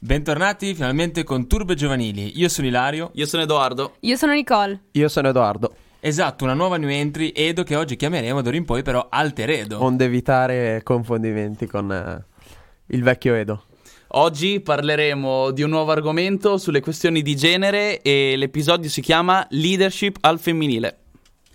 Bentornati finalmente con Turbe Giovanili. Io sono Ilario. Io sono Edoardo. Io sono Nicole. Io sono Edoardo. Esatto, una nuova new entry Edo che oggi chiameremo d'ora in poi però Alter Edo. Onde evitare confondimenti con eh, il vecchio Edo. Oggi parleremo di un nuovo argomento sulle questioni di genere e l'episodio si chiama Leadership al femminile.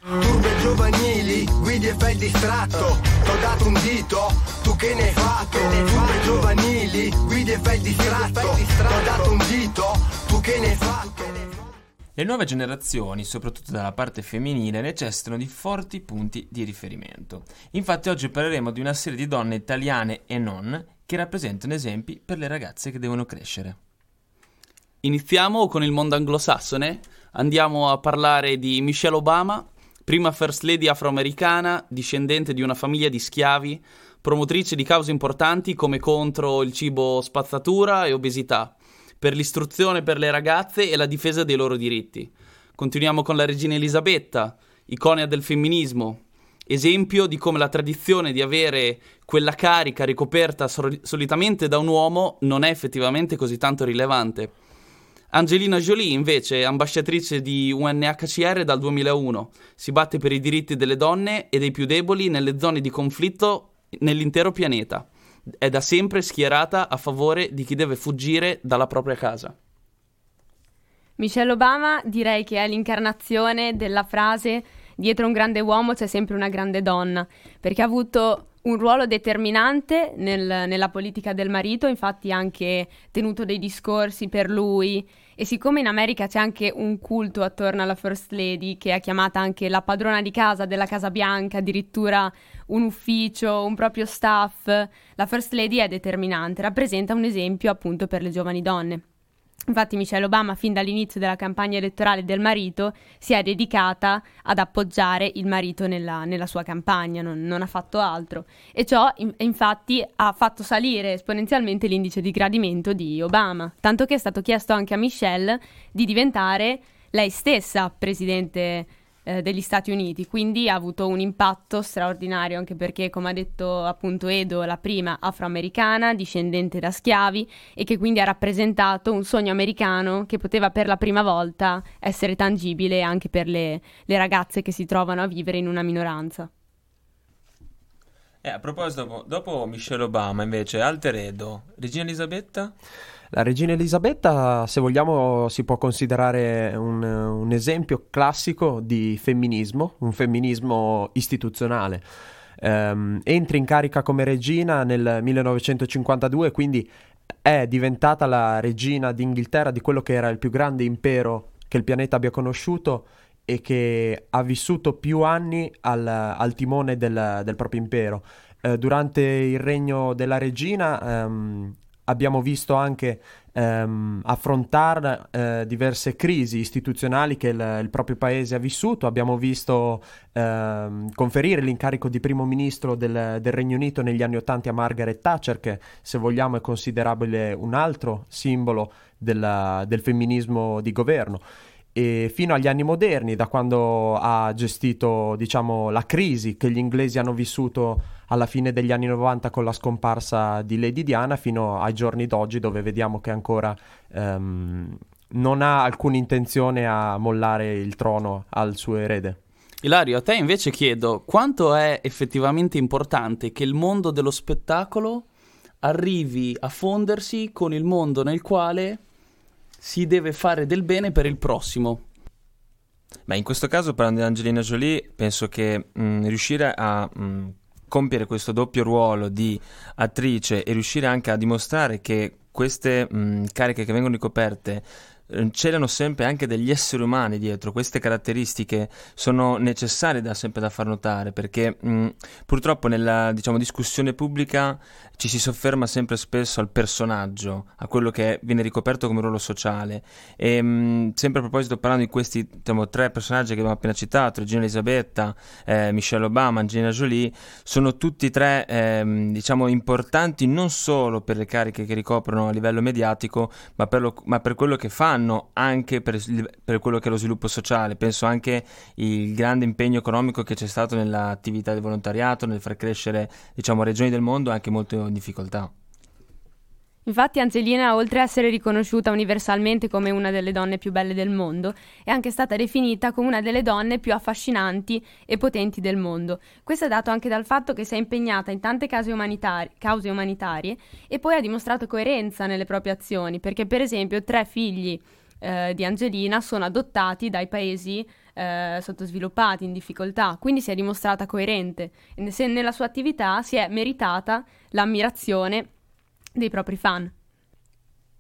Turbe giovanili, guidi e fai il distratto T'ho dato un dito, tu che ne hai fatto? Turbe giovanili, guidi e fai il distratto T'ho dato un dito, tu che ne hai fatto? Le nuove generazioni, soprattutto dalla parte femminile, necessitano di forti punti di riferimento. Infatti oggi parleremo di una serie di donne italiane e non che rappresentano esempi per le ragazze che devono crescere. Iniziamo con il mondo anglosassone. Andiamo a parlare di Michelle Obama, prima First Lady afroamericana, discendente di una famiglia di schiavi, promotrice di cause importanti come contro il cibo spazzatura e obesità, per l'istruzione per le ragazze e la difesa dei loro diritti. Continuiamo con la regina Elisabetta, icona del femminismo, esempio di come la tradizione di avere quella carica ricoperta sol- solitamente da un uomo non è effettivamente così tanto rilevante. Angelina Jolie, invece, ambasciatrice di UNHCR dal 2001, si batte per i diritti delle donne e dei più deboli nelle zone di conflitto nell'intero pianeta. È da sempre schierata a favore di chi deve fuggire dalla propria casa. Michelle Obama direi che è l'incarnazione della frase dietro un grande uomo c'è sempre una grande donna, perché ha avuto un ruolo determinante nel, nella politica del marito, infatti ha anche tenuto dei discorsi per lui e siccome in America c'è anche un culto attorno alla First Lady, che è chiamata anche la padrona di casa della Casa Bianca, addirittura un ufficio, un proprio staff, la First Lady è determinante, rappresenta un esempio appunto per le giovani donne. Infatti Michelle Obama fin dall'inizio della campagna elettorale del marito si è dedicata ad appoggiare il marito nella, nella sua campagna, non, non, ha fatto altro. E ciò in, infatti ha fatto salire esponenzialmente l'indice di gradimento di Obama, tanto che è stato chiesto anche a Michelle di diventare lei stessa presidente eh, degli Stati Uniti, quindi ha avuto un impatto straordinario anche perché, come ha detto appunto Edo, la prima afroamericana, discendente da schiavi e che quindi ha rappresentato un sogno americano che poteva per la prima volta essere tangibile anche per le, le ragazze che si trovano a vivere in una minoranza. Eh, a proposito, dopo, dopo Michelle Obama invece, Alter Edo, Regina Elisabetta? La regina Elisabetta, se vogliamo, si può considerare un, un esempio classico di femminismo, un femminismo istituzionale. Um, entra in carica come regina nel 1952, quindi è diventata la regina d'Inghilterra di quello che era il più grande impero che il pianeta abbia conosciuto e che ha vissuto più anni al, al timone del, del, proprio impero. Eh, durante il regno della regina um, abbiamo visto anche ehm, affrontare eh, diverse crisi istituzionali che il, il, proprio paese ha vissuto. Abbiamo visto ehm, conferire l'incarico di primo ministro del, del, Regno Unito negli anni Ottanta a Margaret Thatcher, che se vogliamo è considerabile un altro simbolo della, del femminismo di governo e fino agli anni moderni, da quando ha gestito diciamo, la crisi che gli inglesi hanno vissuto alla fine degli anni 90 con la scomparsa di Lady Diana, fino ai giorni d'oggi dove vediamo che ancora um, non ha alcuna intenzione a mollare il trono al suo erede. Ilario, a te invece chiedo quanto è effettivamente importante che il mondo dello spettacolo arrivi a fondersi con il mondo nel quale si deve fare del bene per il prossimo. Beh, in questo caso, parlando di Angelina Jolie, penso che mh, riuscire a mh, compiere questo doppio ruolo di attrice e riuscire anche a dimostrare che queste mh, cariche che vengono ricoperte Ehm, c'erano sempre anche degli esseri umani dietro, queste caratteristiche sono necessarie da sempre da far notare perché mh, purtroppo nella diciamo, discussione pubblica ci si sofferma sempre spesso al personaggio, a quello che viene ricoperto come ruolo sociale. E mh, sempre a proposito parlando di questi diciamo, tre personaggi che abbiamo appena citato, Regina Elisabetta, eh, Michelle Obama, Angelina Jolie, sono tutti tre eh, diciamo, importanti non solo per le cariche che ricoprono a livello mediatico ma per, lo, ma per quello che fanno fanno anche per, per, quello che è lo sviluppo sociale. Penso anche il grande impegno economico che c'è stato nell'attività di volontariato, nel far crescere diciamo, regioni del mondo anche molto in difficoltà. Infatti Angelina, oltre a essere riconosciuta universalmente come una delle donne più belle del mondo, è anche stata definita come una delle donne più affascinanti e potenti del mondo. Questo è dato anche dal fatto che si è impegnata in tante cause, umanitari- cause umanitarie e poi ha dimostrato coerenza nelle proprie azioni, perché per esempio tre figli eh, di Angelina sono adottati dai paesi eh, sottosviluppati, in difficoltà, quindi si è dimostrata coerente e se nella sua attività si è meritata l'ammirazione dei propri fan.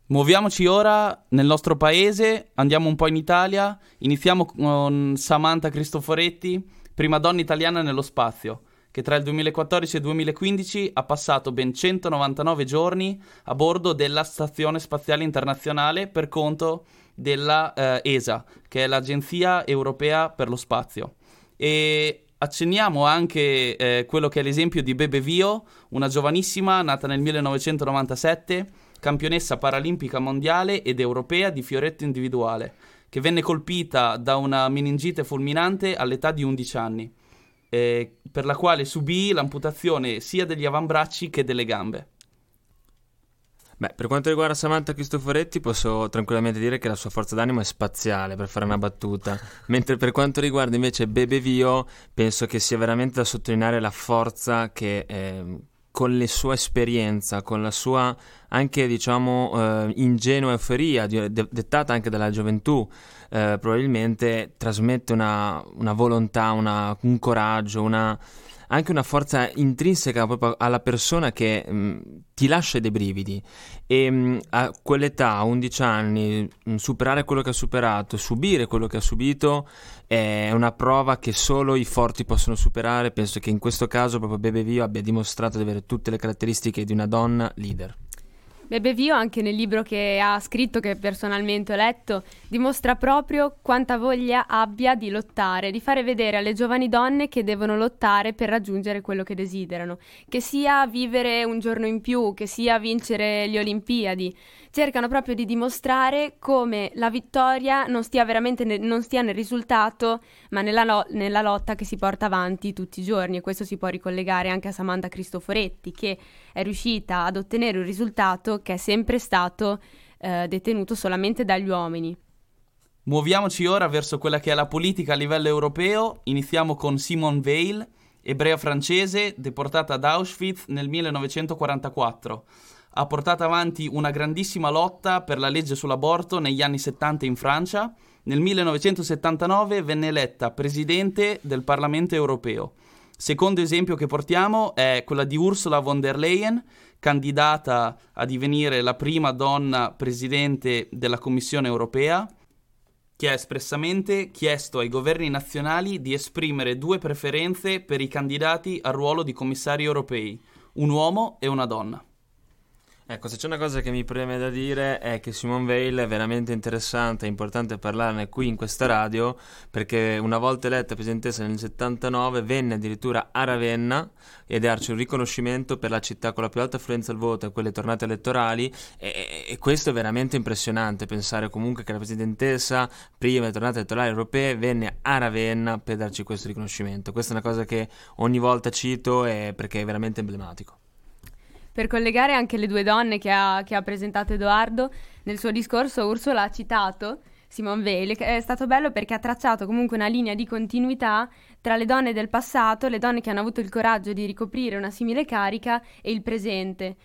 Muoviamoci ora nel nostro paese, andiamo un po' in Italia, iniziamo con Samantha Cristoforetti, prima donna italiana nello spazio, che tra il 2014 e il 2015 ha passato ben 199 giorni a bordo della Stazione Spaziale Internazionale per conto della eh, ESA, che è l'Agenzia Europea per lo Spazio. E accenniamo anche eh, quello che è l'esempio di Bebe Vio, una giovanissima nata nel 1997, campionessa paralimpica mondiale ed europea di fioretto individuale, che venne colpita da una meningite fulminante all'età di 11 anni, eh, per la quale subì l'amputazione sia degli avambracci che delle gambe. Beh, per quanto riguarda Samantha Cristoforetti, posso tranquillamente dire che la sua forza d'animo è spaziale, per fare una battuta. Mentre per quanto riguarda invece Bebe Vio, penso che sia veramente da sottolineare la forza che eh, con la sua esperienza, con la sua anche diciamo eh, ingenua euforia, de- dettata anche dalla gioventù, eh, probabilmente trasmette una, una volontà, una, un coraggio, una anche una forza intrinseca proprio alla persona che mh, mm, ti lascia dei brividi e mh, mm, a quell'età, a 11 anni, mh, mm, superare quello che ha superato, subire quello che ha subito è una prova che solo i forti possono superare. Penso che in questo caso proprio Bebe Vio abbia dimostrato di avere tutte le caratteristiche di una donna leader. Bebe Vio, anche nel libro che ha scritto, che personalmente ho letto, dimostra proprio quanta voglia abbia di lottare, di fare vedere alle giovani donne che devono lottare per raggiungere quello che desiderano, che sia vivere un giorno in più, che sia vincere le Olimpiadi. Cercano proprio di dimostrare come la vittoria non stia veramente ne- non stia nel risultato, ma nella, lo- nella lotta che si porta avanti tutti i giorni. E questo si può ricollegare anche a Samantha Cristoforetti, che è riuscita ad ottenere un risultato che è sempre stato eh, detenuto solamente dagli uomini. Muoviamoci ora verso quella che è la politica a livello europeo. Iniziamo con Simone Veil, ebrea francese, deportata ad Auschwitz nel 1944. Ha portato avanti una grandissima lotta per la legge sull'aborto negli anni 70 in Francia. Nel 1979 venne eletta presidente del Parlamento europeo. Secondo esempio che portiamo è quella di Ursula von der Leyen, candidata a divenire la prima donna presidente della Commissione europea, che ha espressamente chiesto ai governi nazionali di esprimere due preferenze per i candidati al ruolo di commissari europei, un uomo e una donna. Ecco, se c'è una cosa che mi preme da dire è che Simone Veil è veramente interessante, è importante parlarne qui in questa radio, perché una volta eletta presidentessa nel 79 venne addirittura a Ravenna e darci un riconoscimento per la città con la più alta affluenza al voto a quelle tornate elettorali e, e, questo è veramente impressionante, pensare comunque che la presidentessa prima delle tornate elettorali europee venne a Ravenna per darci questo riconoscimento. Questa è una cosa che ogni volta cito perché è veramente emblematico. Per collegare anche le due donne che ha, che ha presentato Edoardo, nel suo discorso Ursula ha citato Simone Veil, è stato bello perché ha tracciato comunque una linea di continuità tra le donne del passato, le donne che hanno avuto il coraggio di ricoprire una simile carica e il presente.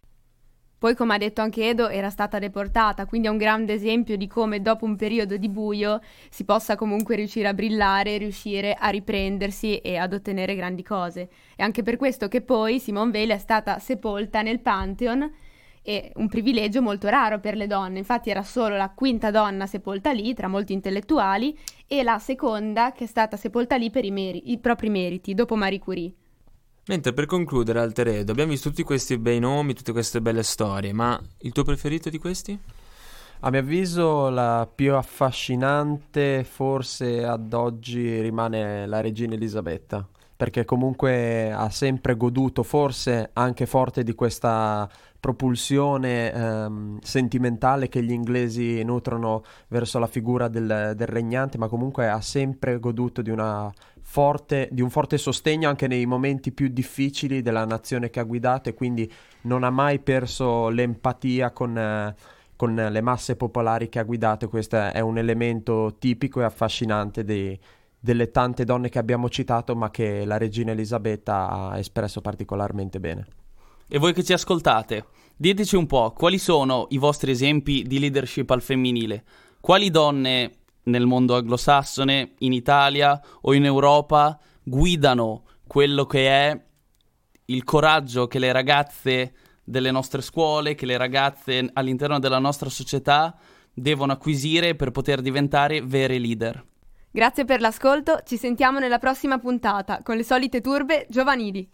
Poi, come ha detto anche Edo, era stata deportata, quindi è un grande esempio di come dopo un periodo di buio si possa comunque riuscire a brillare, riuscire a riprendersi e ad ottenere grandi cose. È anche per questo che poi Simone Veil è stata sepolta nel Pantheon, è un privilegio molto raro per le donne, infatti era solo la quinta donna sepolta lì, tra molti intellettuali, e la seconda che è stata sepolta lì per i, meri- i propri meriti, dopo Marie Curie. Mentre per concludere, Alteredo, abbiamo visto tutti questi bei nomi, tutte queste belle storie, ma il tuo preferito di questi? A mio avviso la più affascinante forse ad oggi rimane la regina Elisabetta, perché comunque ha sempre goduto, forse anche forte di questa propulsione ehm, sentimentale che gli inglesi nutrono verso la figura del, del regnante, ma comunque ha sempre goduto di una forte, di un forte sostegno anche nei momenti più difficili della nazione che ha guidato e quindi non ha mai perso l'empatia con, eh, con le masse popolari che ha guidato. Questo è un elemento tipico e affascinante dei, delle tante donne che abbiamo citato, ma che la regina Elisabetta ha espresso particolarmente bene. E voi che ci ascoltate, diteci un po' quali sono i vostri esempi di leadership al femminile. Quali donne nel mondo anglosassone, in Italia o in Europa guidano quello che è il coraggio che le ragazze delle nostre scuole, che le ragazze all'interno della nostra società devono acquisire per poter diventare vere leader. Grazie per l'ascolto, ci sentiamo nella prossima puntata con le solite turbe giovanili.